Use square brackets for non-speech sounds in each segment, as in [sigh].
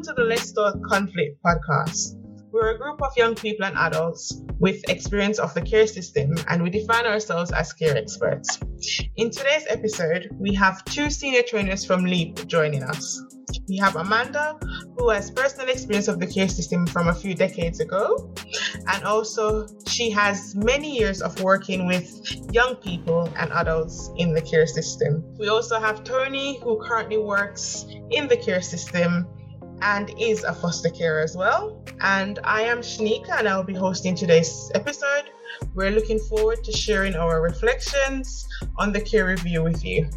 Welcome to the Let's Talk Conflict podcast. We're a group of young people and adults with experience of the care system, and we define ourselves as care experts. In today's episode, we have two senior trainers from LEAP joining us. We have Amanda, who has personal experience of the care system from a few decades ago, and also she has many years of working with young people and adults in the care system. We also have Tony, who currently works in the care system and is a foster carer as well. And I am Shanika, and I'll be hosting today's episode. We're looking forward to sharing our reflections on the care review with you.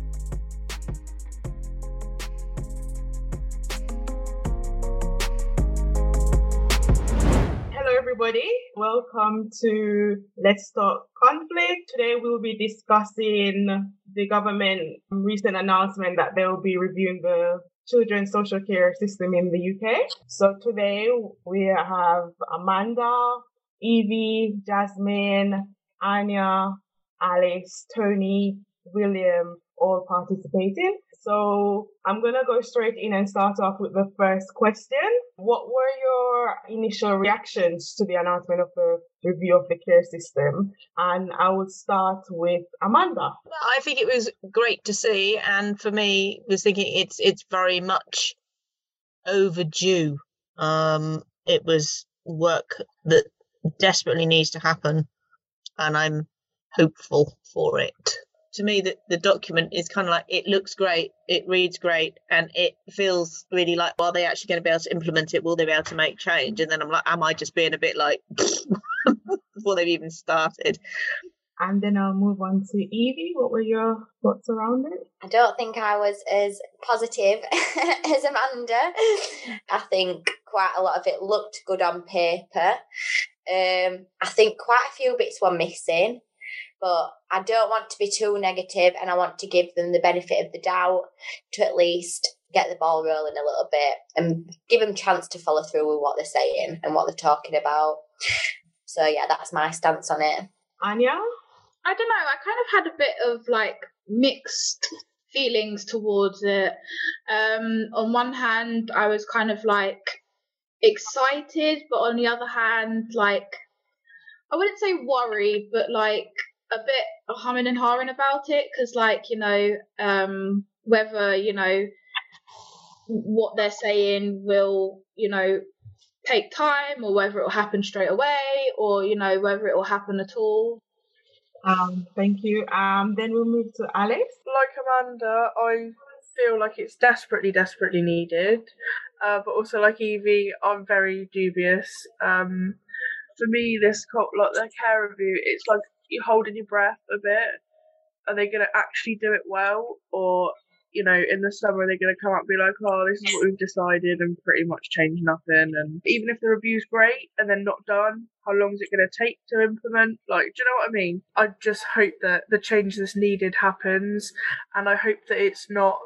Hello, everybody. Welcome to Let's Talk Conflict. Today we'll be discussing the government recent announcement that they will be reviewing the children's social care system in the UK. So today we have Amanda, Evie, Jasmine, Anya, Alice, Tony, William, all participating. So I'm going to go straight in and start off with the first question. What were your initial reactions to the announcement of the review of the care system? And I would start with Amanda. I think it was great to see, and for me, was thinking it's it's very much overdue. Um, it was work that desperately needs to happen, and I'm hopeful for it to me the, the document is kind of like it looks great it reads great and it feels really like are they actually going to be able to implement it will they be able to make change and then i'm like am i just being a bit like [laughs] before they've even started and then I'll move on to Evie. What were your thoughts around it? I don't think I was as positive [laughs] as Amanda. I think quite a lot of it looked good on paper. Um, I think quite a few bits were missing but I don't want to be too negative and I want to give them the benefit of the doubt to at least get the ball rolling a little bit and give them a chance to follow through with what they're saying and what they're talking about. So yeah, that's my stance on it. Anya? I don't know, I kind of had a bit of like mixed feelings towards it. Um, on one hand, I was kind of like excited, but on the other hand, like I wouldn't say worried, but like a bit humming and hawing about it because, like, you know, um, whether you know what they're saying will, you know, take time or whether it will happen straight away or you know whether it will happen at all. Um, thank you. Um, then we'll move to Alice. Like Amanda, I feel like it's desperately, desperately needed. Uh, but also, like Evie, I'm very dubious. Um, for me, this cop, like the care review, it's like you're holding your breath a bit. Are they going to actually do it well, or you know, in the summer they're going to come up and be like, "Oh, this is what we've decided," and pretty much change nothing. And even if the review's great and then not done, how long is it going to take to implement? Like, do you know what I mean? I just hope that the change that's needed happens, and I hope that it's not,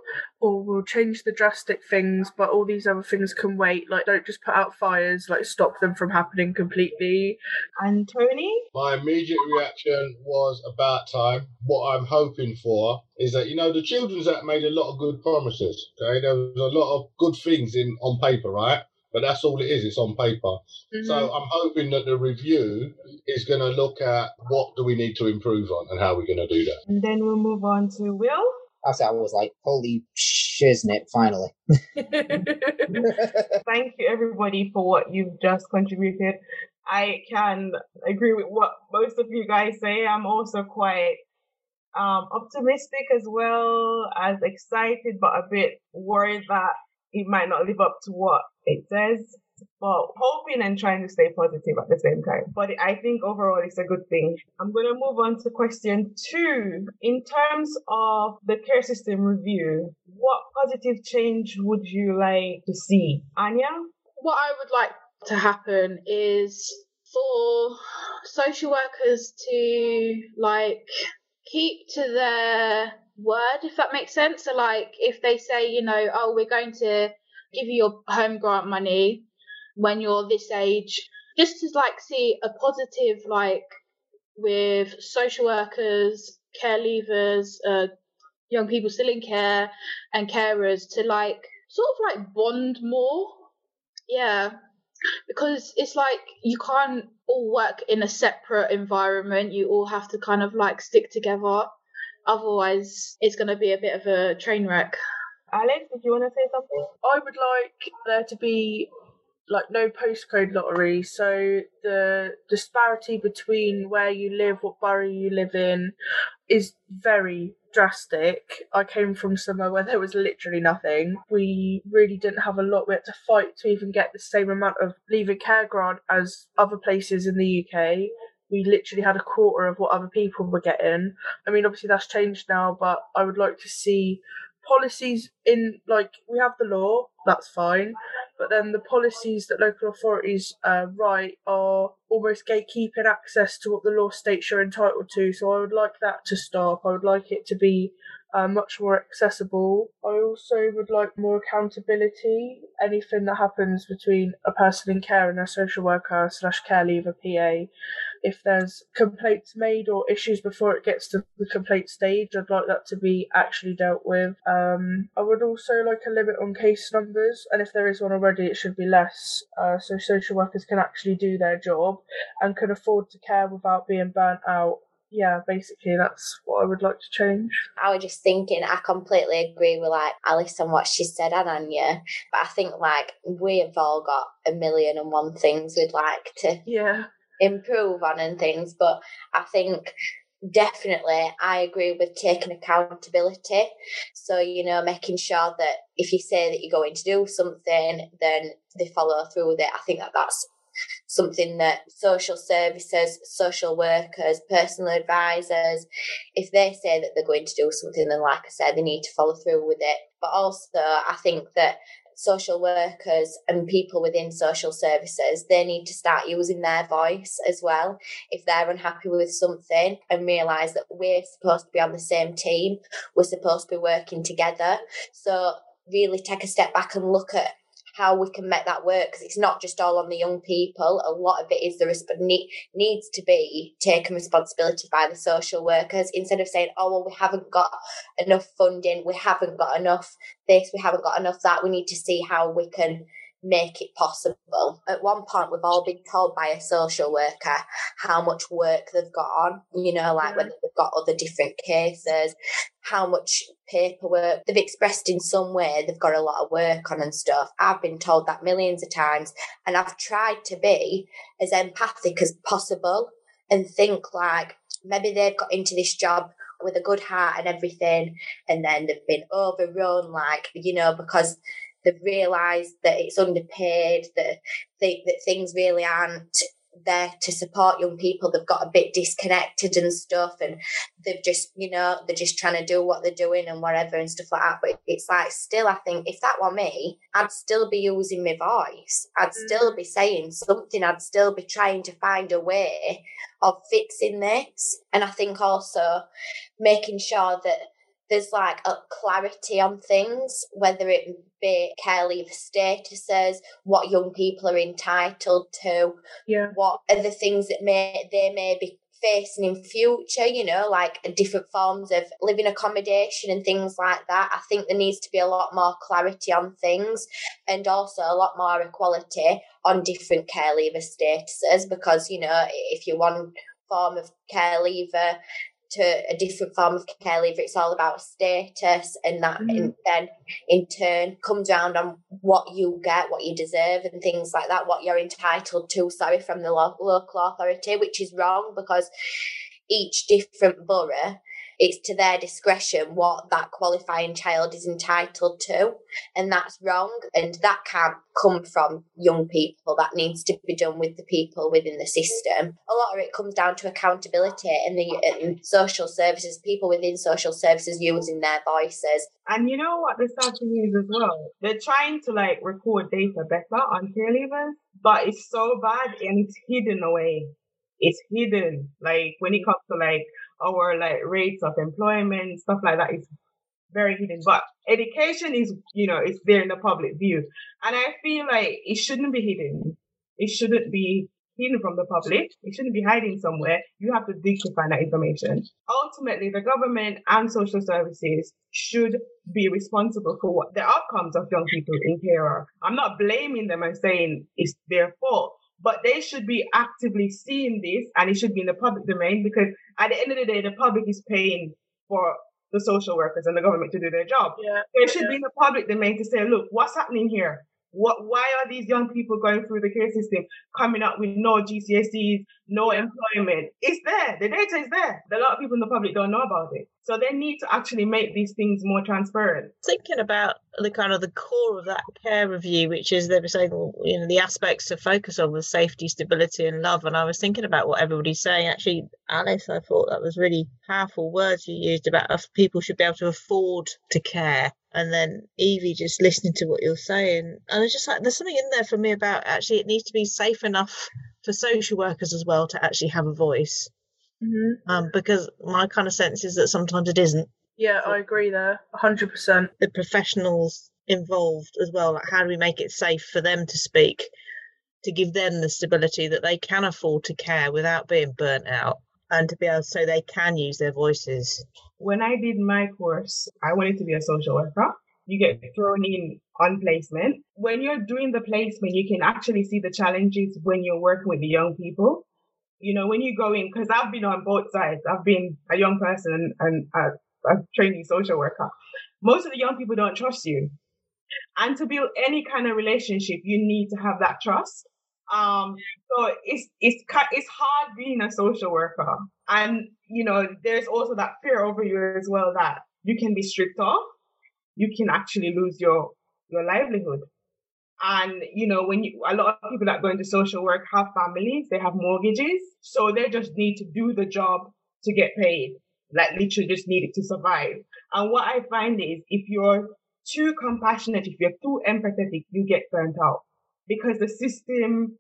oh, we'll change the drastic things, but all these other things can wait. Like, don't just put out fires, like, stop them from happening completely. And Tony? My immediate reaction was about time. What I'm hoping for is that, you know, the Children's Act made a lot of good promises, okay? There was a lot of good things in on paper, right? But that's all it is. It's on paper. Mm-hmm. So I'm hoping that the review is going to look at what do we need to improve on and how we're going to do that. And then we'll move on to Will. I I was like, holy shiznit, finally. [laughs] [laughs] Thank you, everybody, for what you've just contributed. I can agree with what most of you guys say. I'm also quite um, optimistic as well as excited, but a bit worried that it might not live up to what it says, but hoping and trying to stay positive at the same time. But I think overall it's a good thing. I'm going to move on to question two. In terms of the care system review, what positive change would you like to see? Anya? What I would like to happen is for social workers to like keep to their word, if that makes sense. So, like, if they say, you know, oh, we're going to give you your home grant money when you're this age, just to like see a positive, like, with social workers, care leavers, uh, young people still in care, and carers to like sort of like bond more Yeah, because it's like you can't all work in a separate environment. You all have to kind of like stick together. Otherwise, it's going to be a bit of a train wreck. Alice, did you want to say something? I would like there to be like no postcode lottery, so the disparity between where you live, what borough you live in, is very drastic. I came from somewhere where there was literally nothing. We really didn't have a lot. We had to fight to even get the same amount of leaving care grant as other places in the UK. We literally had a quarter of what other people were getting. I mean, obviously that's changed now, but I would like to see policies in like we have the law that's fine but then the policies that local authorities uh, write are almost gatekeeping access to what the law states you're entitled to so i would like that to stop i would like it to be uh, much more accessible. I also would like more accountability. Anything that happens between a person in care and a social worker slash care leaver PA, if there's complaints made or issues before it gets to the complaint stage, I'd like that to be actually dealt with. Um, I would also like a limit on case numbers, and if there is one already, it should be less, uh, so social workers can actually do their job and can afford to care without being burnt out yeah, basically that's what I would like to change. I was just thinking, I completely agree with like Alice on what she said and Anya, but I think like we have all got a million and one things we'd like to yeah improve on and things, but I think definitely I agree with taking accountability. So, you know, making sure that if you say that you're going to do something, then they follow through with it. I think that that's something that social services, social workers, personal advisors, if they say that they're going to do something, then like I said, they need to follow through with it. But also, I think that social workers and people within social services they need to start using their voice as well. If they're unhappy with something and realize that we're supposed to be on the same team we're supposed to be working together. So really take a step back and look at how we can make that work because it's not just all on the young people. A lot of it is the resp- need, needs to be taken responsibility by the social workers instead of saying, "Oh well, we haven't got enough funding, we haven't got enough this, we haven't got enough that." We need to see how we can make it possible. At one point, we've all been told by a social worker how much work they've got on, you know, like yeah. whether they've got other different cases, how much paperwork they've expressed in some way they've got a lot of work on and stuff. I've been told that millions of times, and I've tried to be as empathic as possible and think like maybe they've got into this job with a good heart and everything, and then they've been overrun, like, you know, because they've realised that it's underpaid, that they, that things really aren't there to support young people. They've got a bit disconnected and stuff, and they've just, you know, they're just trying to do what they're doing and whatever and stuff like that. But it's like, still, I think if that were me, I'd still be using my voice. I'd mm. still be saying something. I'd still be trying to find a way of fixing this. And I think also making sure that there's like a clarity on things, whether it be care leave statuses, what young people are entitled to, yeah. what are the things that may they may be facing in future, you know, like different forms of living accommodation and things like that. I think there needs to be a lot more clarity on things and also a lot more equality on different care leaver statuses because, you know, if you want form of care leaver to a different form of care leave. It's all about status, and that mm. in, then in turn comes around on what you get, what you deserve, and things like that, what you're entitled to. Sorry, from the lo- local authority, which is wrong because each different borough it's to their discretion what that qualifying child is entitled to and that's wrong and that can't come from young people. That needs to be done with the people within the system. A lot of it comes down to accountability and the and social services people within social services using their voices. And you know what they're starting to use as well? They're trying to like record data better on care leavers but it's so bad and it's hidden away. It's hidden like when it comes to like our like rates of employment, stuff like that is very hidden. But education is, you know, it's there in the public view. And I feel like it shouldn't be hidden. It shouldn't be hidden from the public. It shouldn't be hiding somewhere. You have to dig to find that information. Ultimately, the government and social services should be responsible for what the outcomes of young people in care are. I'm not blaming them and saying it's their fault, but they should be actively seeing this and it should be in the public domain because at the end of the day, the public is paying for the social workers and the government to do their job. Yeah. There should be in the public domain to say, look, what's happening here? What, why are these young people going through the care system, coming up with no GCSEs, no employment? It's there. The data is there. A lot of people in the public don't know about it. So they need to actually make these things more transparent. Thinking about the kind of the core of that care review, which is they were saying, well, you know, the aspects to focus on was safety, stability, and love. And I was thinking about what everybody's saying. Actually, Alice, I thought that was really powerful words you used about people should be able to afford to care. And then Evie just listening to what you're saying. And it's just like, there's something in there for me about actually it needs to be safe enough for social workers as well to actually have a voice. hmm Um, because my kind of sense is that sometimes it isn't. Yeah, I agree there. 100%. The professionals involved as well, like how do we make it safe for them to speak, to give them the stability that they can afford to care without being burnt out and to be able so they can use their voices. When I did my course, I wanted to be a social worker. You get thrown in on placement. When you're doing the placement, you can actually see the challenges when you're working with the young people. You know, when you go in, because I've been on both sides. I've been a young person and a, a trainee social worker. Most of the young people don't trust you. And to build any kind of relationship, you need to have that trust. Um, so it's it's it's hard being a social worker, and you know there's also that fear over you as well that you can be stripped off, you can actually lose your your livelihood, and you know when you a lot of people that go into social work have families, they have mortgages, so they just need to do the job to get paid, like literally just need it to survive. And what I find is if you're too compassionate, if you're too empathetic, you get burnt out because the system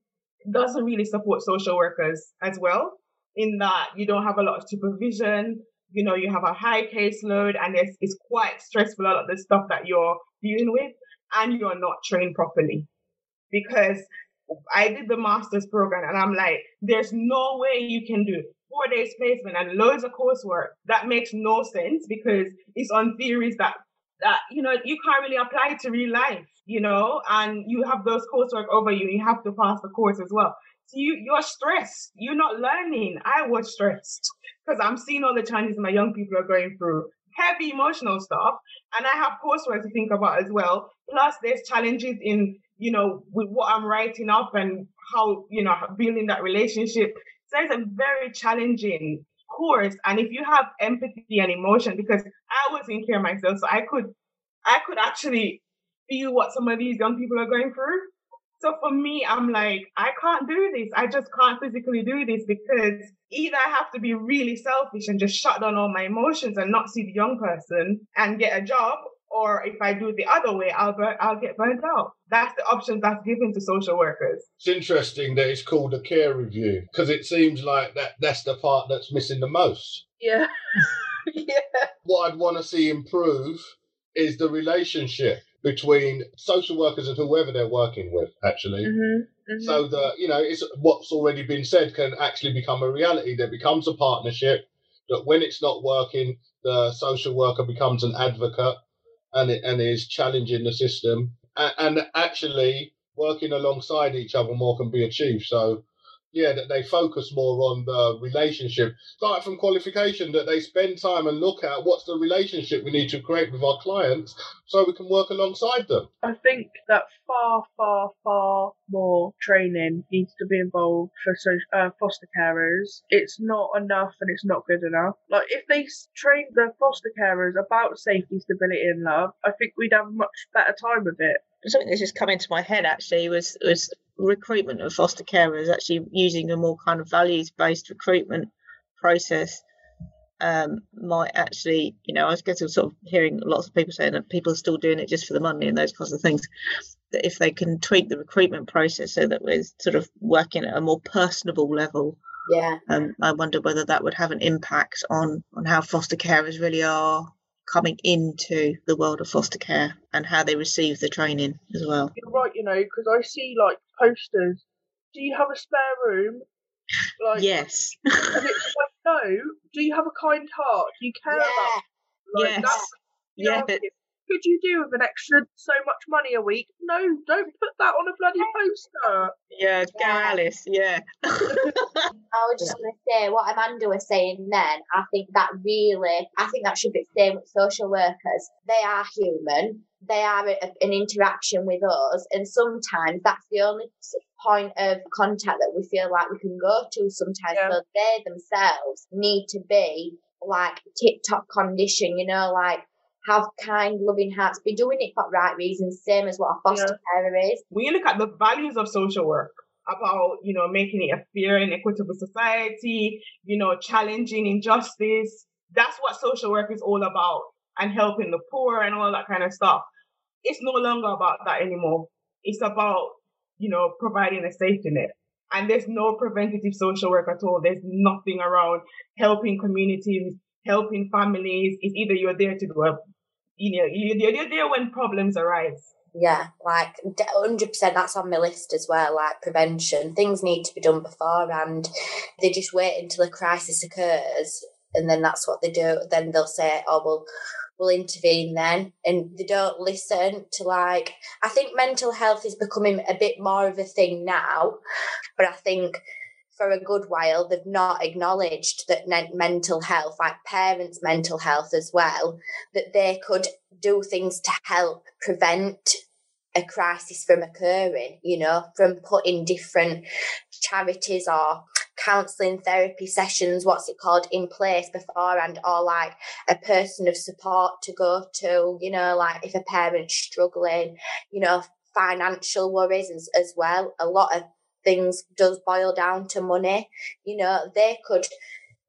doesn't really support social workers as well in that you don't have a lot of supervision you know you have a high caseload and it's, it's quite stressful a lot of the stuff that you're dealing with and you're not trained properly. Because i did the master's program and i'm like there's no way you can do four days placement and loads of coursework. That makes no sense because it's on theories that that you know you can't really apply to real life you know and you have those coursework over you you have to pass the course as well. So you you're stressed. You're not learning. I was stressed [laughs] because i'm seeing all the challenges my young people are going through. Heavy emotional stuff and i have coursework to think about as well. Plus there's challenges in you know with what i'm writing up and how you know building that relationship. So it's a very challenging course and if you have empathy and emotion because i was in care myself so i could i could actually feel what some of these young people are going through. So for me i'm like i can't do this. I just can't physically do this because either i have to be really selfish and just shut down all my emotions and not see the young person and get a job or if i do it the other way i'll burn, i'll get burnt out that's the option that's given to social workers It's interesting that it's called a care review because it seems like that that's the part that's missing the most. Yeah. [laughs] [laughs] yeah. What I'd want to see improve is the relationship between social workers and whoever they're working with, actually. hmm So that, you know, it's what's already been said can actually become a reality. There becomes a partnership that when it's not working, the social worker becomes an advocate and it, and is challenging the system and, and actually working alongside each other more can be achieved. So yeah, that they focus more on the relationship, start from qualification, that they spend time and look at what's the relationship we need to create with our clients so we can work alongside them. I think that far, far, far more training needs to be involved for so, uh, foster carers. It's not enough and it's not good enough. Like, if they s- trained the foster carers about safety, stability, and love, I think we'd have a much better time with it. Something that's just come into my head actually was was recruitment of foster carers, actually using a more kind of values based recruitment process um, might actually, you know, I was getting sort of hearing lots of people saying that people are still doing it just for the money and those kinds of things. That if they can tweak the recruitment process so that we're sort of working at a more personable level, Yeah. um, I wonder whether that would have an impact on on how foster carers really are coming into the world of foster care and how they receive the training as well. You're right, you know, because I see like posters do you have a spare room? Like, Yes. and it's [laughs] like, no, do you have a kind heart? Do you care about like Yes. that's the Yes. argument. Could you do with an extra so much money a week? No, don't put that on a bloody poster. Yeah, go Yeah. Alice. [laughs] Yeah. I was just going to say what Amanda was saying then. I think that really, I think that should be the same with social workers. They are human. They are a, an interaction with us, and sometimes that's the only point of contact that we feel like we can go to. Sometimes, Yeah. so they themselves need to be like tip-top condition. You know, like have kind, loving hearts, be doing it for the right reasons, same as what a foster carer is. when you look at the values of social work about you know making it a fair and equitable society you know challenging injustice. That's what social work is all about and helping the poor and all that kind of stuff. It's no longer about that anymore. It's about you know providing a safety net. And there's no preventative social work at all. There's nothing around helping communities helping families. It's either you're there to do a you know you're you're there when problems arise Yeah, like hundred percent. That's on my list as well. Like prevention, things need to be done before, and they just wait until a crisis occurs, and then that's what they do. Then they'll say, "Oh, well, we'll intervene then," and they don't listen to like. I think mental health is becoming a bit more of a thing now, but I think for a good while they've not acknowledged that mental health, like parents' mental health as well, that they could do things to help prevent a crisis from occurring, you know, from putting different charities or counselling therapy sessions, what's it called, in place beforehand, or like a person of support to go to, you know, like if a parent's struggling, you know, financial worries as, as well. A lot of things does boil down to money. You know, they could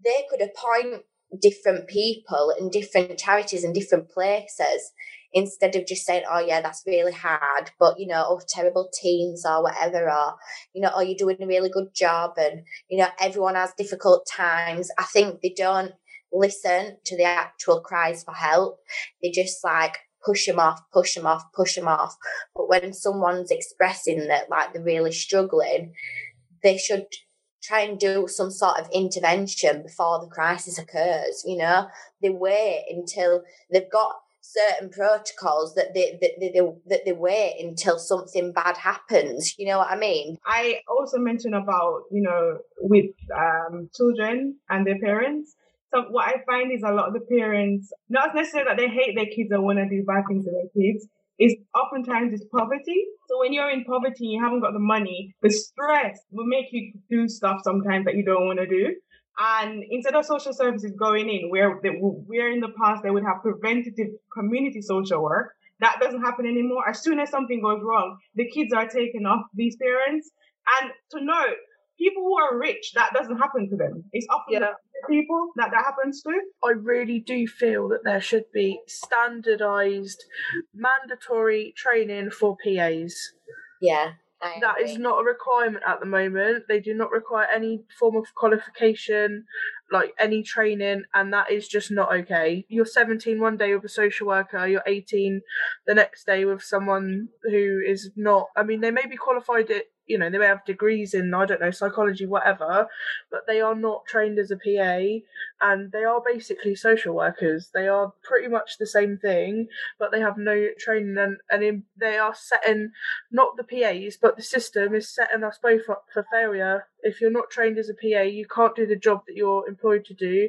they could appoint different people and different charities and different places instead of just saying, oh, yeah, that's really hard, but, you know, oh, terrible teens or whatever, or, you know, oh, you're doing a really good job and, you know, everyone has difficult times. I think they don't listen to the actual cries for help. They just like push them off, push them off, push them off. But when someone's expressing that, like, they're really struggling, they should try and do some sort of intervention before the crisis occurs. You know, they wait until they've got certain protocols that they that they, that they wait until something bad happens. You know what I mean? I also mentioned about, you know, with um, children and their parents. So what I find is a lot of the parents, not necessarily that they hate their kids or want to do bad things to their kids, is oftentimes it's poverty. So when you're in poverty you haven't got the money, the stress will make you do stuff sometimes that you don't want to do. And instead of social services going in, where they, where in the past they would have preventative community social work, that doesn't happen anymore. As soon as something goes wrong, the kids are taken off these parents. And to note, people who are rich, that doesn't happen to them. It's often Yeah. people that that happens to. I really do feel that there should be standardized, mandatory training for PAs. Yeah. I That is agree. not a requirement at the moment. They do not require any form of qualification, like any training, and that is just not okay. You're 17 one day with a social worker, you're 18 the next day with someone who is not, I mean, they may be qualified at, you know, they may have degrees in, I don't know, psychology, whatever, but they are not trained as a PA and they are basically social workers. They are pretty much the same thing, but they have no training and, and in, they are setting not the PAs, but the system is setting us both up for failure. If you're not trained as a PA, you can't do the job that you're employed to do.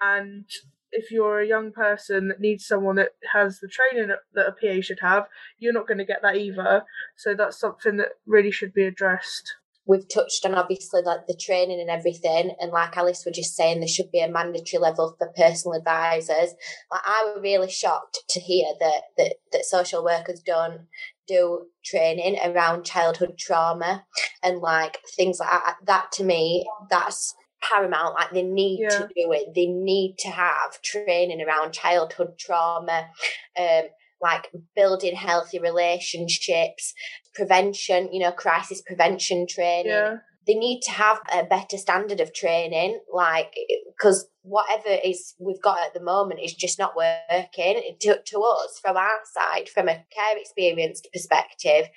And if you're a young person that needs someone that has the training that- a PA should have, you're not going to get that either. So that's something that really should be addressed. We've touched on obviously like the training and everything, and like Alice was just saying, there should be a mandatory level for personal advisors. Like I was really shocked to hear that that, that social workers don't do training around childhood trauma and like things like that. That to me, that's paramount. Like they need Yeah. to do it. They need to have training around childhood trauma, um, like building healthy relationships, prevention. You know, crisis prevention training Yeah. They need to have a better standard of training, like because whatever is we've got at the moment is just not working. To, to us from our side from a care experienced perspective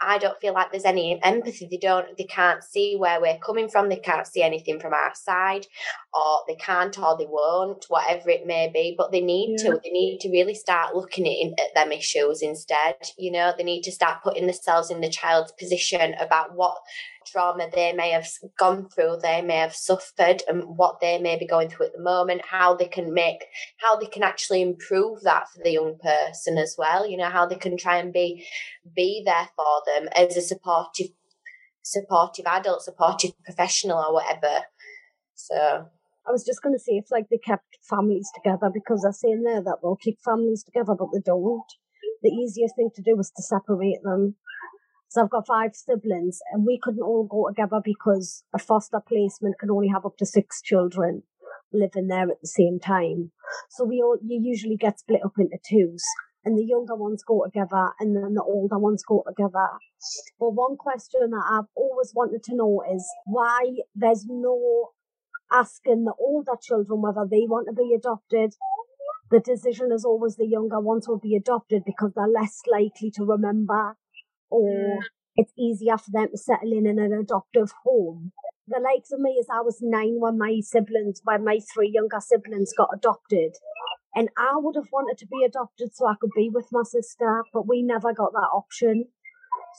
i don't feel like there's any empathy. They don't they can't see where we're coming from. They can't see anything from our side or they can't or they won't whatever it may be. But they need yeah. to they need to really start looking at, at them issues instead you know? They need to start putting themselves in the child's position about what trauma they may have gone through, they may have suffered, and what they may be going through at the moment, how they can make, how they can actually improve that for the young person as well. You know, how they can try and be, be there for them as a supportive, supportive adult, supportive professional, or whatever. So. I was just going to say if like they kept families together because they're saying there that they'll keep families together, but they don't. The easiest thing to do is to separate them so I've got five siblings and we couldn't all go together because a foster placement can only have up to six children living there at the same time. So we all, you usually get split up into twos and the younger ones go together and then the older ones go together. But one question that I've always wanted to know is why there's no asking the older children whether they want to be adopted. The decision is always the younger ones will be adopted because they're less likely to remember or it's easier for them to settle in in an adoptive home. The likes of me is I was nine when my siblings, when my three younger siblings got adopted. And I would have wanted to be adopted so I could be with my sister, but we never got that option.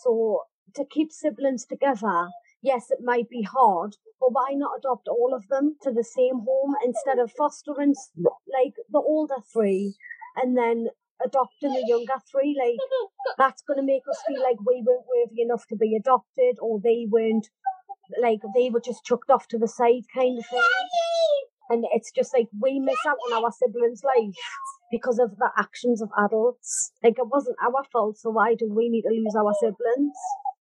So to keep siblings together, yes, it might be hard, but why not adopt all of them to the same home instead of fostering like the older three and then adopting the younger three. Like that's going to make us feel like we weren't worthy enough to be adopted, or they weren't like they were just chucked off to the side, kind of thing. And it's just like we miss out on our siblings' life because of the actions of adults. Like it wasn't our fault, so why do we need to lose our siblings?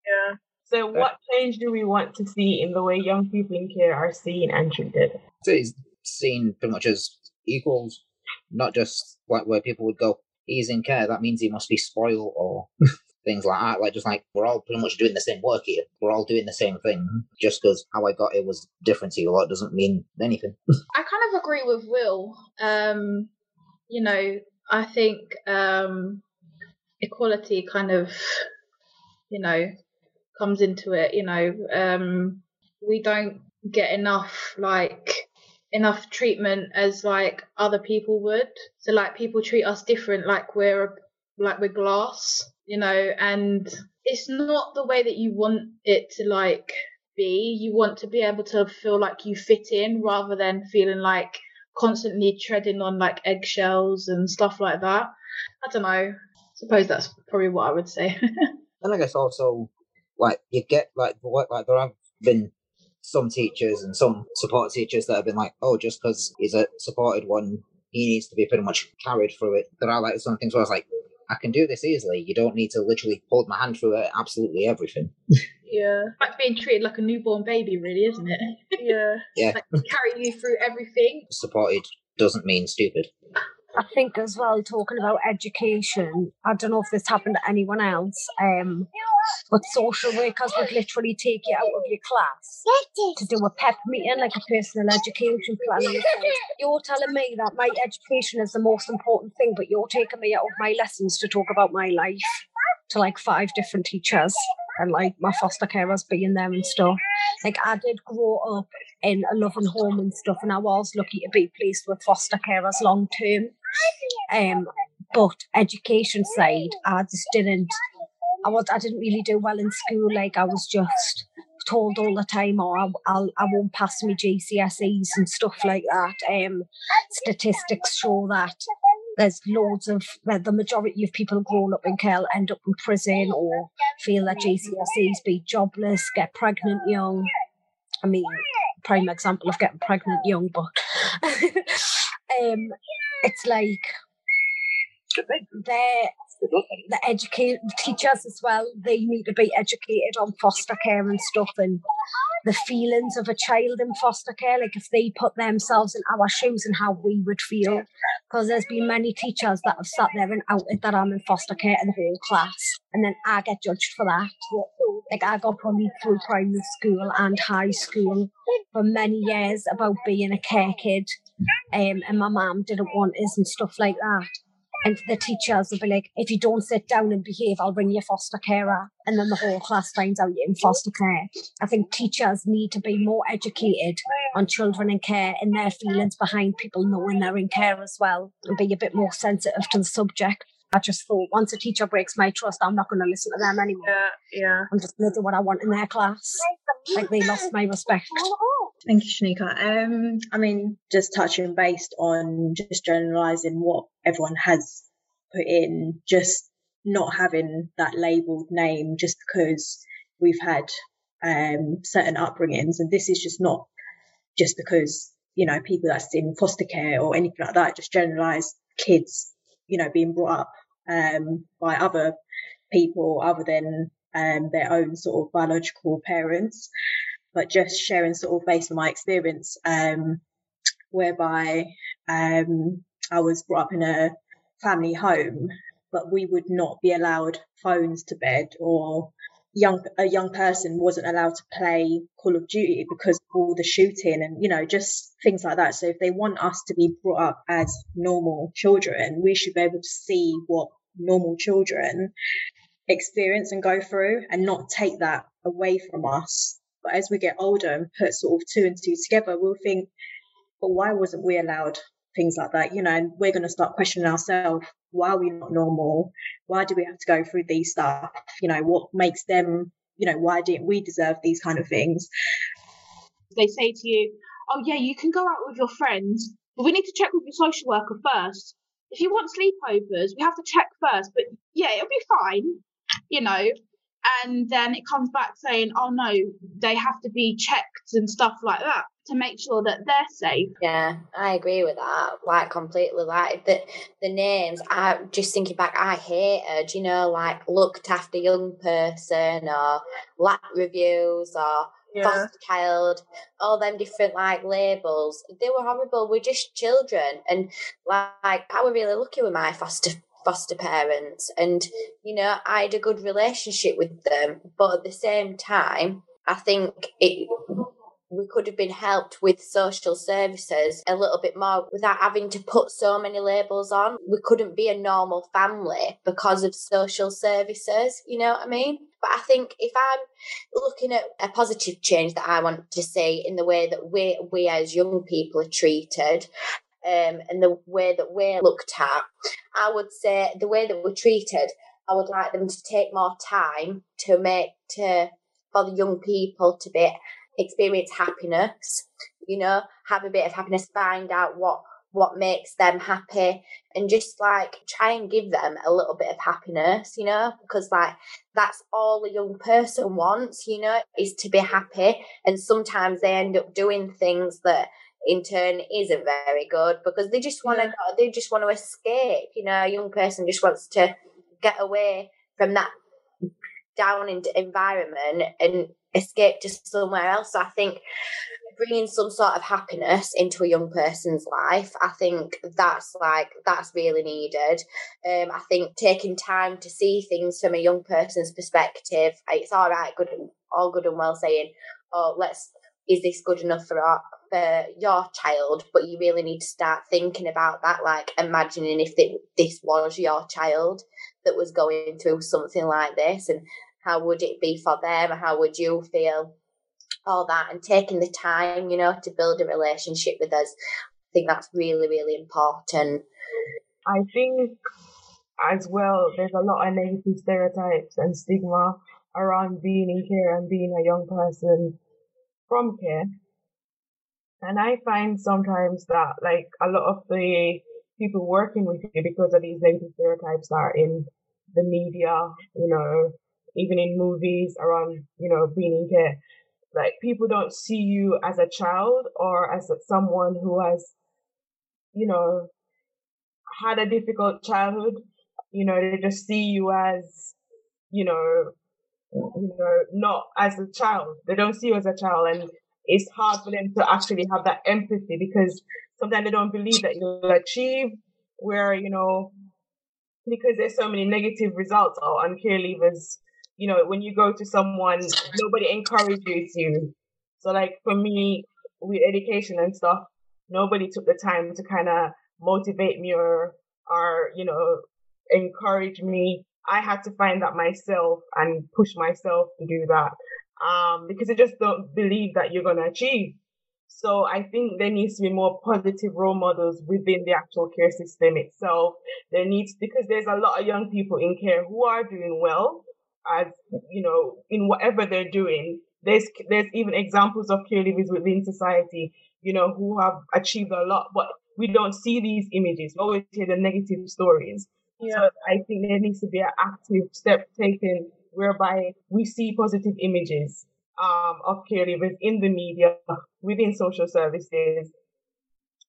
Yeah. So, uh, what change do we want to see in the way young people in care are seen and treated? So it's seen pretty much as equals, not just like where people would go, he's in care, that means he must be spoiled or [laughs] things like that. Like, just like we're all pretty much doing the same work here. We're all doing the same thing. Just because how I got it was different to you lot doesn't mean anything. [laughs] I kind of agree with Will. Um, you know, I think um, equality kind of, you know, comes into it. You know, um, we don't get enough like enough treatment as like other people would. So like people treat us different, like we're like we're glass, you know, and it's not the way that you want it to like be. You want to be able to feel like you fit in rather than feeling like constantly treading on like eggshells and stuff like that. I don't know. I suppose that's probably what I would say. [laughs] and I guess also like you get like like there have been some teachers and some support teachers that have been like, oh, just because he's a supported one, he needs to be pretty much carried through it. There are like some things where I was like, I can do this easily. You don't need to literally hold my hand through it, absolutely everything. [laughs] Yeah. Like being treated like a newborn baby, really, isn't it? Yeah. [laughs] yeah. Like carry you through everything. Supported doesn't mean stupid. I think as well, talking about education, I don't know if this happened to anyone else, um, but social workers would literally take you out of your class to do a pep meeting, like a personal education plan. You're telling me that my education is the most important thing, but you're taking me out of my lessons to talk about my life to like five different teachers and like my foster carers being there and stuff. Like I did grow up in a loving home and stuff, and I was lucky to be placed with foster carers long term. Um, but education side, I just didn't. I was. I didn't really do well in school. Like I was just told all the time, "Oh, I, I'll, I won't pass my GCSEs and stuff like that." Um, statistics show that there's loads of the majority of people grown up in Kell end up in prison or feel that GCSEs, be jobless, get pregnant young. I mean, prime example of getting pregnant young, but [laughs] um, it's like they're the educated teachers as well. They need to be educated on foster care and stuff, and the feelings of a child in foster care, like if they put themselves in our shoes and how we would feel. Because there's been many teachers that have sat there and outed that I'm in foster care in the whole class, and then I get judged for that. Like I got bullied through primary school and high school for many years about being a care kid, um, and my mum didn't want us and stuff like that. And the teachers will be like, if you don't sit down and behave, I'll bring you a foster carer. And then the whole class finds out you're in foster care. I think teachers need to be more educated on children in care and their feelings behind people knowing they're in care as well and be a bit more sensitive to the subject. I just thought once a teacher breaks my trust, I'm not going to listen to them anymore. Yeah, yeah. I'm just going to do what I want in their class. Like they lost my respect. Thank you, Shanika. Um, I mean, just touching based on just generalising what everyone has put in, just not having that labelled name just because we've had um, certain upbringings, and this is just not just because you know people that's in foster care or anything like that. Just generalised kids, you know, being brought up um, by other people other than um, their own sort of biological parents but just sharing sort of based on my experience, um, whereby um, I was brought up in a family home, but we would not be allowed phones to bed or young a young person wasn't allowed to play Call of Duty because of all the shooting and you know just things like that. So if they want us to be brought up as normal children, we should be able to see what normal children experience and go through and not take that away from us but as we get older and put sort of two and two together, we'll think, but why wasn't we allowed things like that? You know, and we're going to start questioning ourselves. Why are we not normal? Why do we have to go through these stuff? You know, what makes them, you know, why didn't we deserve these kind of things? They say to you, oh, yeah, you can go out with your friends, but we need to check with your social worker first. If you want sleepovers, we have to check first, but yeah, it'll be fine, you know and then it comes back saying, oh no, they have to be checked and stuff like that to make sure that they're safe. Yeah, I agree with that. Like completely. Like the the names. I just thinking back. I hated, you know, like looked after young person or LAC reviews or yeah. foster child, all them different like labels. They were horrible. We're just children, and like I was really lucky with my foster foster parents and you know i had a good relationship with them but at the same time i think it we could have been helped with social services a little bit more without having to put so many labels on. We couldn't be a normal family because of social services, you know what I mean? But I think if I'm looking at a positive change that I want to see in the way that we we as young people are treated, um, and the way that we're looked at, I would say the way that we're treated, I would like them to take more time to make to for the young people to be experience happiness. You know, have a bit of happiness, find out what what makes them happy and just like try and give them a little bit of happiness you know because like that's all a young person wants you know is to be happy and sometimes they end up doing things that in turn isn't very good because they just want to yeah. they just want to escape you know a young person just wants to get away from that down environment and escape to somewhere else. So i think bringing some sort of happiness into a young person's life i think that's like that's really needed. Um, i think taking time to see things from a young person's perspective it's all right good all good and well saying oh let's is this good enough for our, for your child? But you really need to start thinking about that like imagining if this was your child that was going through something like this and how would it be for them? How would you feel? All that and taking the time you know to build a relationship with us. I think that's really really important. I think as well there's a lot of negative stereotypes and stigma around being in care and being a young person from care. And I find sometimes that like a lot of the people working with you because of these negative stereotypes are in the media, you know, even in movies around, you know, being in care. Like people don't see you as a child or as someone who has, you know, had a difficult childhood. You know, they just see you as, you know, you know, not as a child. They don't see you as a child, and it's hard for them to actually have that empathy because sometimes they don't believe that you'll achieve. Where you know, because there's so many negative results on care leavers. You know, when you go to someone, nobody encourages you. So, like for me, with education and stuff, nobody took the time to kind of motivate me or, or you know, encourage me. I had to find that myself and push myself to do that. Um, because I just don't believe that you're going to achieve. So I think there needs to be more positive role models within the actual care system itself. There needs, because there's a lot of young people in care who are doing well as, you know, in whatever they're doing. There's, there's even examples of care leavers within society, you know, who have achieved a lot, but we don't see these images. We always hear the negative stories. Yeah. So I think there needs to be an active step taken whereby we see positive images um, of caregivers in the media, within social services,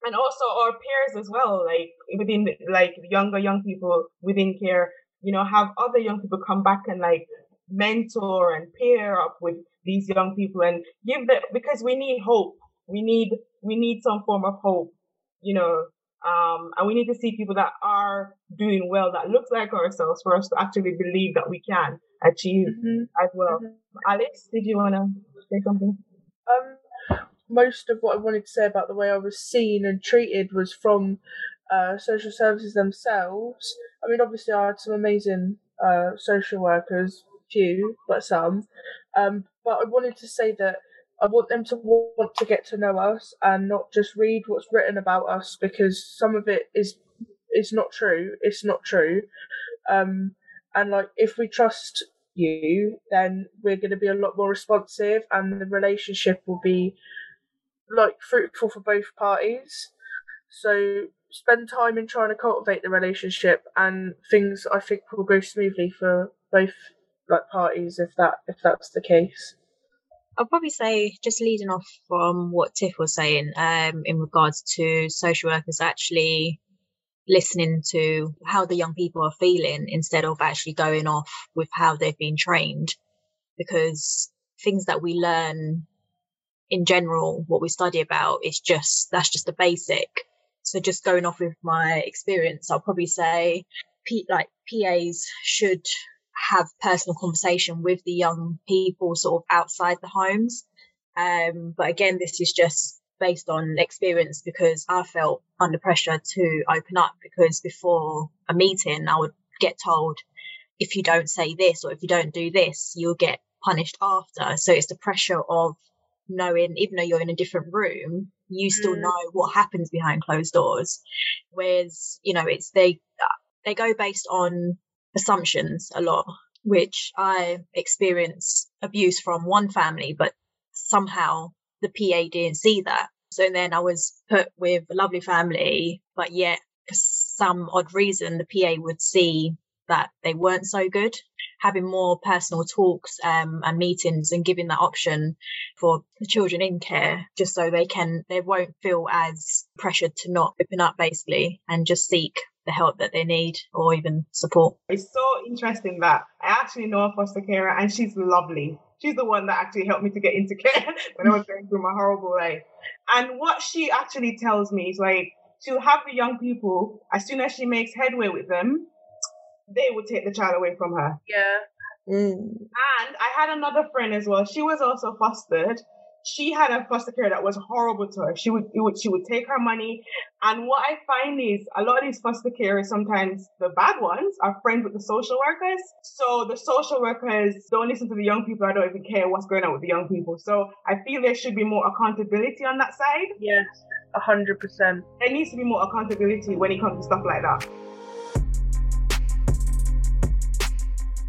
and also our peers as well, like within like younger young people within care, you know, have other young people come back and like mentor and pair up with these young people and give them because we need hope. We need we need some form of hope, you know, um, and we need to see people that are doing well, that look like ourselves for us to actually believe that we can achieve mm-hmm. as well. Mm-hmm. Alex, did you want to say something? Um, most of what I wanted to say about the way I was seen and treated was from uh, social services themselves. I mean, obviously, I had some amazing uh, social workers, few, but some. Um, but I wanted to say that I want them to want to get to know us and not just read what's written about us because some of it is is not true. It's not true. Um, and like if we trust you, then we're going to be a lot more responsive, and the relationship will be like fruitful for both parties. So spend time in trying to cultivate the relationship, and things I think will go smoothly for both like parties if that if that's the case. I'll probably say, just leading off from what Tiff was saying, um, in regards to social workers actually listening to how the young people are feeling instead of actually going off with how they've been trained. Because things that we learn in general, what we study about is just, that's just a basic. So just going off with my experience, I'll probably say, like PAs should have personal conversation with the young people sort of outside the homes. Um, but again, this is just based on experience because I felt under pressure to open up because before a meeting, I would get told if you don't say this or if you don't do this, you'll get punished after. So it's the pressure of knowing, even though you're in a different room, you still mm. know what happens behind closed doors. Whereas, you know, it's they they go based on assumptions a lot, which I experienced abuse from one family, but somehow the PA didn't see that. So then I was put with a lovely family, but yet for some odd reason, the PA would see that they weren't so good. Having more personal talks um, and meetings and giving that option for the children in care, just so they can, they won't feel as pressured to not open up basically and just seek the help that they need or even support. It's so interesting that I actually know a foster carer and she's lovely. She's the one that actually helped me to get into care [laughs] when I was going through my horrible life. And what she actually tells me is like, she'll have the young people, as soon as she makes headway with them, they would take the child away from her. Yeah. Mm. And I had another friend as well. She was also fostered, she had a foster care that was horrible to her. She would, would she would take her money, and what I find is a lot of these foster carers, sometimes the bad ones, are friends with the social workers. So the social workers don't listen to the young people. I don't even care what's going on with the young people. So I feel there should be more accountability on that side. Yes, a hundred percent. There needs to be more accountability when it comes to stuff like that.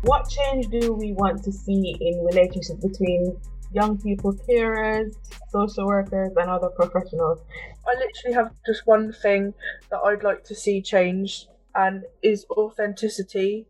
What change do we want to see in relationships between young people, carers, social workers, and other professionals. I literally have just one thing that I'd like to see changed, and is authenticity.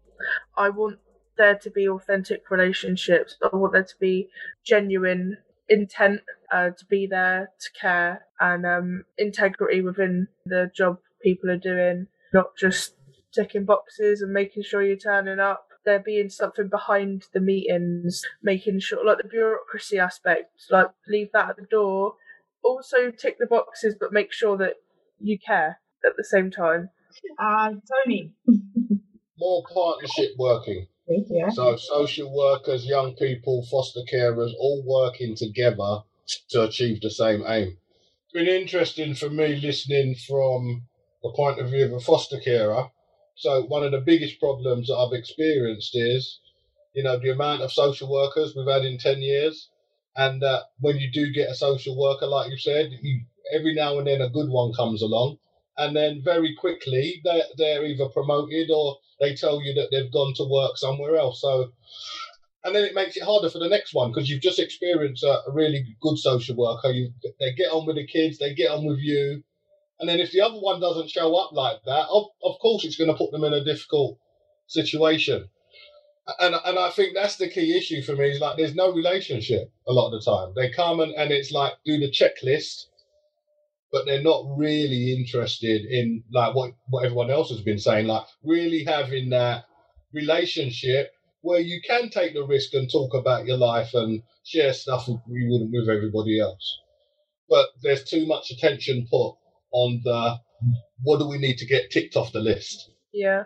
I want there to be authentic relationships. I want there to be genuine intent uh, to be there, to care, and um, integrity within the job people are doing, not just ticking boxes and making sure you're turning up there being something behind the meetings, making sure like the bureaucracy aspect, like leave that at the door. Also tick the boxes, but make sure that you care at the same time. Uh, [laughs] Tony. [laughs] More partnership working. Yeah. So social workers, young people, foster carers, all working together to achieve the same aim. It's been interesting for me listening from the point of view of a foster carer. So one of the biggest problems that I've experienced is, you know, the amount of social workers we've had in ten years, and uh, when you do get a social worker, like you said, you, every now and then a good one comes along, and then very quickly they're, they're either promoted or they tell you that they've gone to work somewhere else. So, and then it makes it harder for the next one because you've just experienced a, a really good social worker. You they get on with the kids, they get on with you, and then if the other one doesn't show up like that, of, of course it's going to put them in a difficult situation. And and I think that's the key issue for me is like there's no relationship a lot of the time. They come and, and it's like do the checklist, but they're not really interested in like what, what everyone else has been saying, like really having that relationship where you can take the risk and talk about your life and share stuff you wouldn't with everybody else. But there's too much attention put on the what do we need to get ticked off the list. Yeah.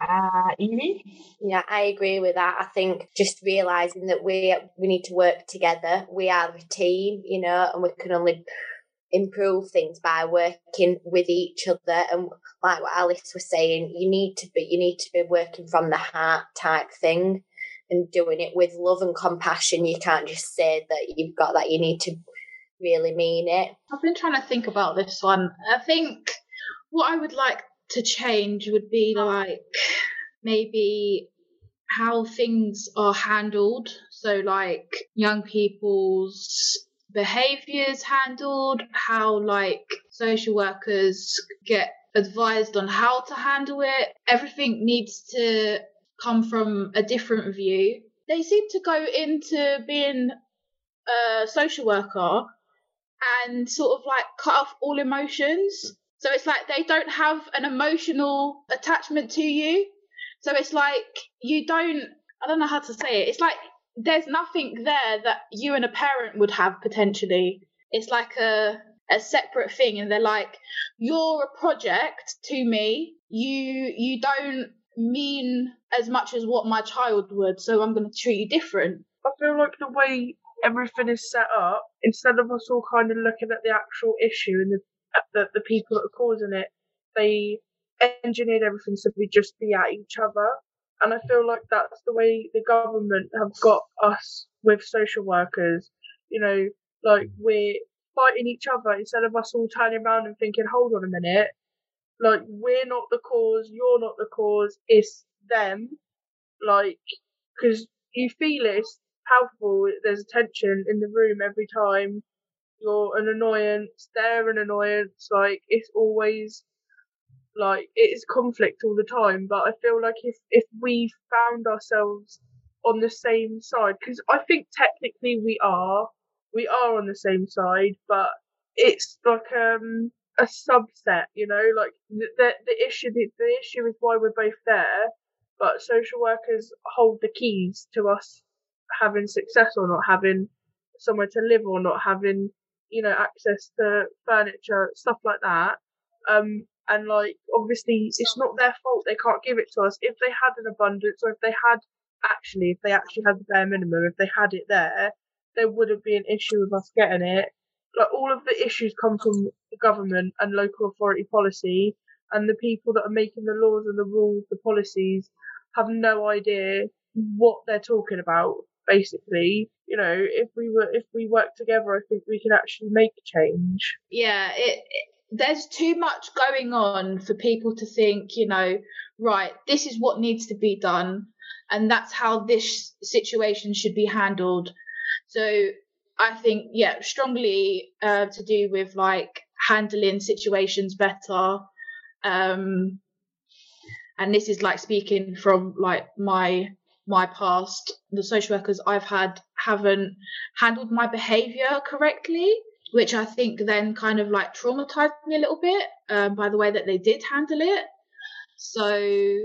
Uh, Evie? Yeah, I agree with that. I think just realizing that we we need to work together. We are a team, you know, and we can only improve things by working with each other. And like what Alice was saying, you need to be you need to be working from the heart type thing and doing it with love and compassion. You can't just say that you've got that. You need to really mean it. I've been trying to think about this one. I think what I would like to change would be like maybe how things are handled. So, like young people's behaviors handled, how like social workers get advised on how to handle it. Everything needs to come from a different view. They seem to go into being a social worker and sort of like cut off all emotions. So it's like they don't have an emotional attachment to you. So it's like you don't, I don't know how to say it. It's like there's nothing there that you and a parent would have potentially. It's like a, a separate thing. And they're like, you're a project to me. You, you don't mean as much as what my child would. So I'm going to treat you different. I feel like the way everything is set up, instead of us all kind of looking at the actual issue and the the, the people that are causing it, they engineered everything so we just be at each other. And I feel like that's the way the government have got us with social workers. You know, like we're fighting each other instead of us all turning around and thinking, hold on a minute, like we're not the cause, you're not the cause, it's them. Like, because you feel it, it's powerful. There's a tension in the room every time you're an annoyance, they're an annoyance. Like it's always like it is conflict all the time. But I feel like if if we found ourselves on the same side, because I think technically we are, we are on the same side, but it's like um a subset, you know, like the, the issue the, the issue is why we're both there, but social workers hold the keys to us having success or not having somewhere to live or not having you know access to furniture stuff like that. Um and like obviously it's not their fault they can't give it to us. If they had an abundance or if they had actually if they actually had the bare minimum if they had it there there wouldn't be an issue with us getting it. Like all of the issues come from the government and local authority policy and the people that are making the laws and the rules the policies have no idea what they're talking about basically you know if we were if we work together i think we can actually make change Yeah, it, it there's too much going on for people to think, you know, right, this is what needs to be done, and that's how this situation should be handled. So I think, yeah, strongly uh, to do with like handling situations better. Um, and this is like speaking from like my my past. The social workers I've had haven't handled my behaviour correctly, which I think then kind of like traumatized me a little bit um, by the way that they did handle it. So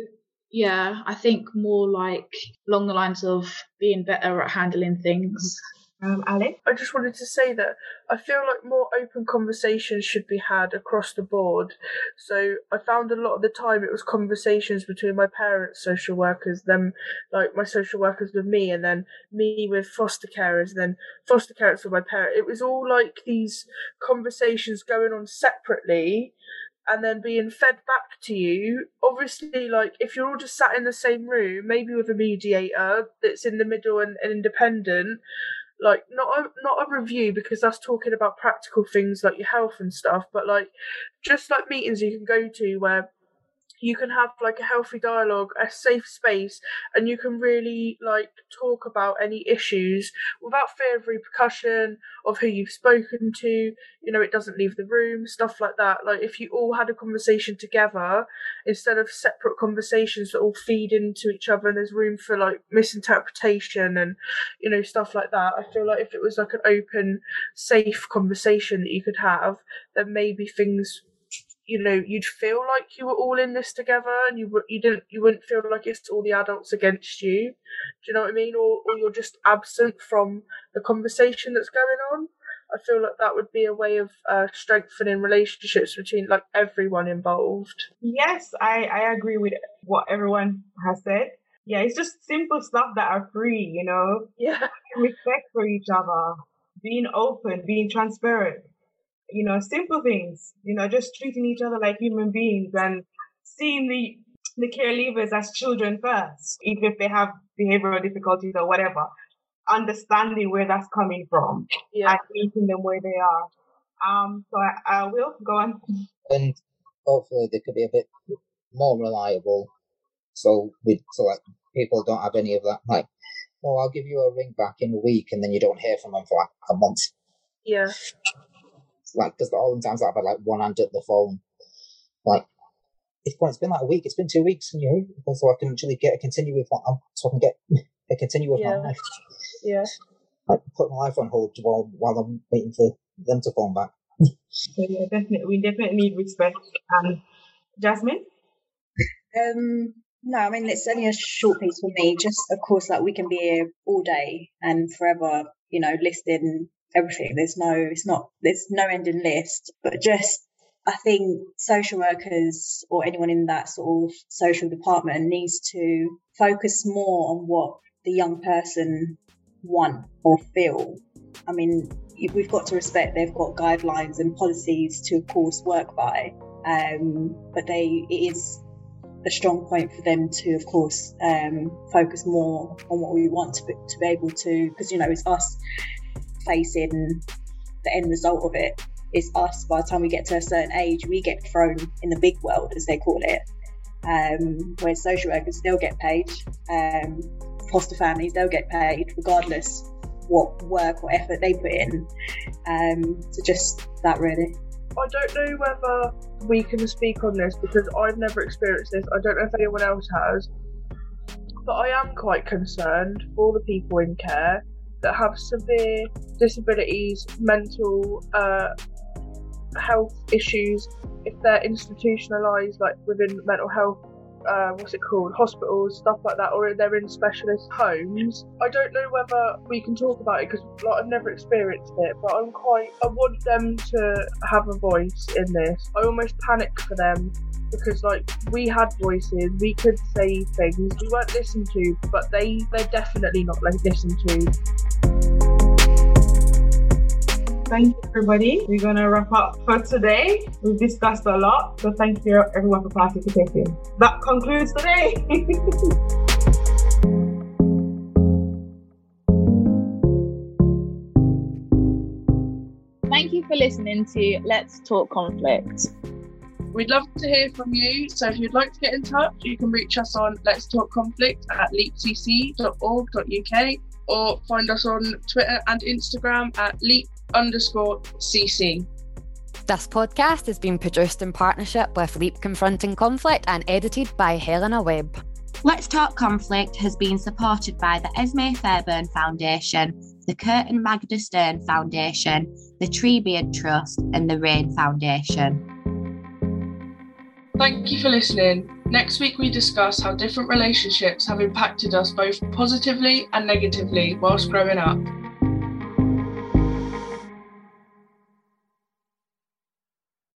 yeah, I think more like along the lines of being better at handling things. Um, Ali? I just wanted to say that I feel like more open conversations should be had across the board. So I found a lot of the time it was conversations between my parents, social workers, them like my social workers with me, and then me with foster carers, and then foster carers with my parents. It was all like these conversations going on separately and then being fed back to you. Obviously, like if you're all just sat in the same room, maybe with a mediator that's in the middle and, and independent, like not a not a review because that's talking about practical things like your health and stuff, but like just like meetings you can go to where you can have like a healthy dialogue, a safe space, and you can really like talk about any issues without fear of repercussion of who you've spoken to. You know, it doesn't leave the room, stuff like that. Like if you all had a conversation together instead of separate conversations that all feed into each other and there's room for like misinterpretation and you know stuff like that. I feel like if it was like an open, safe conversation that you could have, then maybe things you know you'd feel like you were all in this together and you you didn't you wouldn't feel like it's all the adults against you. Do you know what i mean? Or, or you're just absent from the conversation that's going on. I feel like that would be a way of uh, strengthening relationships between like everyone involved. Yes, I, I agree with what everyone has said. Yeah, it's just simple stuff that are free, you know, yeah. Respect for each other, being open, being transparent, you know, simple things, you know, just treating each other like human beings and seeing the the care leavers as children first, even if they have behavioral difficulties or whatever, understanding where that's coming from yeah and meeting them where they are. Um, so I, I will go on. and hopefully they could be a bit more reliable. So we, so like people don't have any of that. Like, oh, I'll give you a ring back in a week, and then you don't hear from them for like a month. yeah Like, because all the times I've had like one hand at the phone, like. It's, well, it's been like a week. It's been two weeks, you know, so I can actually get a continue with what I'm, so I can get [laughs] a continue with Yeah. my life. yeah [laughs] Like put my life on hold while while I'm waiting for them to phone back. So yeah, definitely, we definitely need respect. Um, Jasmine? Um, no, I mean it's only a short piece for me. Just of course, like we can be here all day and forever, you know, listing everything. There's no, it's not, there's no ending list. But just, I think social workers or anyone in that sort of social department needs to focus more on what the young person want or feel. I mean, we've got to respect they've got guidelines and policies to, of course, work by. Um, but they, it is a strong point for them to, of course, um, focus more on what we want to be, to be able to, because you know it's us facing the end result of. It's us. By the time we get to a certain age, we get thrown in the big world, as they call it. Um, whereas social workers, they'll get paid. Um, foster families, they'll get paid regardless what work or effort they put in. Um, so just that really. I don't know whether we can speak on this because I've never experienced this. I don't know if anyone else has. But I am quite concerned for the people in care that have severe disabilities, mental uh, health issues, if they're institutionalised, like within mental health, uh, what's it called, hospitals, stuff like that, or they're in specialist homes. I don't know whether we can talk about it because like, I've never experienced it, but I'm quite. I want them to have a voice in this. I almost panic for them because like we had voices, we could say things, we weren't listened to, but they they're definitely not like listened to. Thank you, everybody. We're going to wrap up for today. We've discussed a lot, so thank you, everyone, for participating. That concludes today. [laughs] Thank you for listening to Let's Talk Conflict. We'd love to hear from you, so if you'd like to get in touch, you can reach us on Let's Talk Conflict at leapcc.org.uk or find us on Twitter and Instagram at leap underscore cc. This podcast has been produced in partnership with Leap Confronting Conflict and edited by Helena Webb. Let's Talk Conflict has been supported by the Esmée Fairbairn Foundation, the Kurt and Magda Stern Foundation, the Treebeard Trust, and the Rayne Foundation. Thank you for listening. Next week, we discuss how different relationships have impacted us both positively and negatively whilst growing up.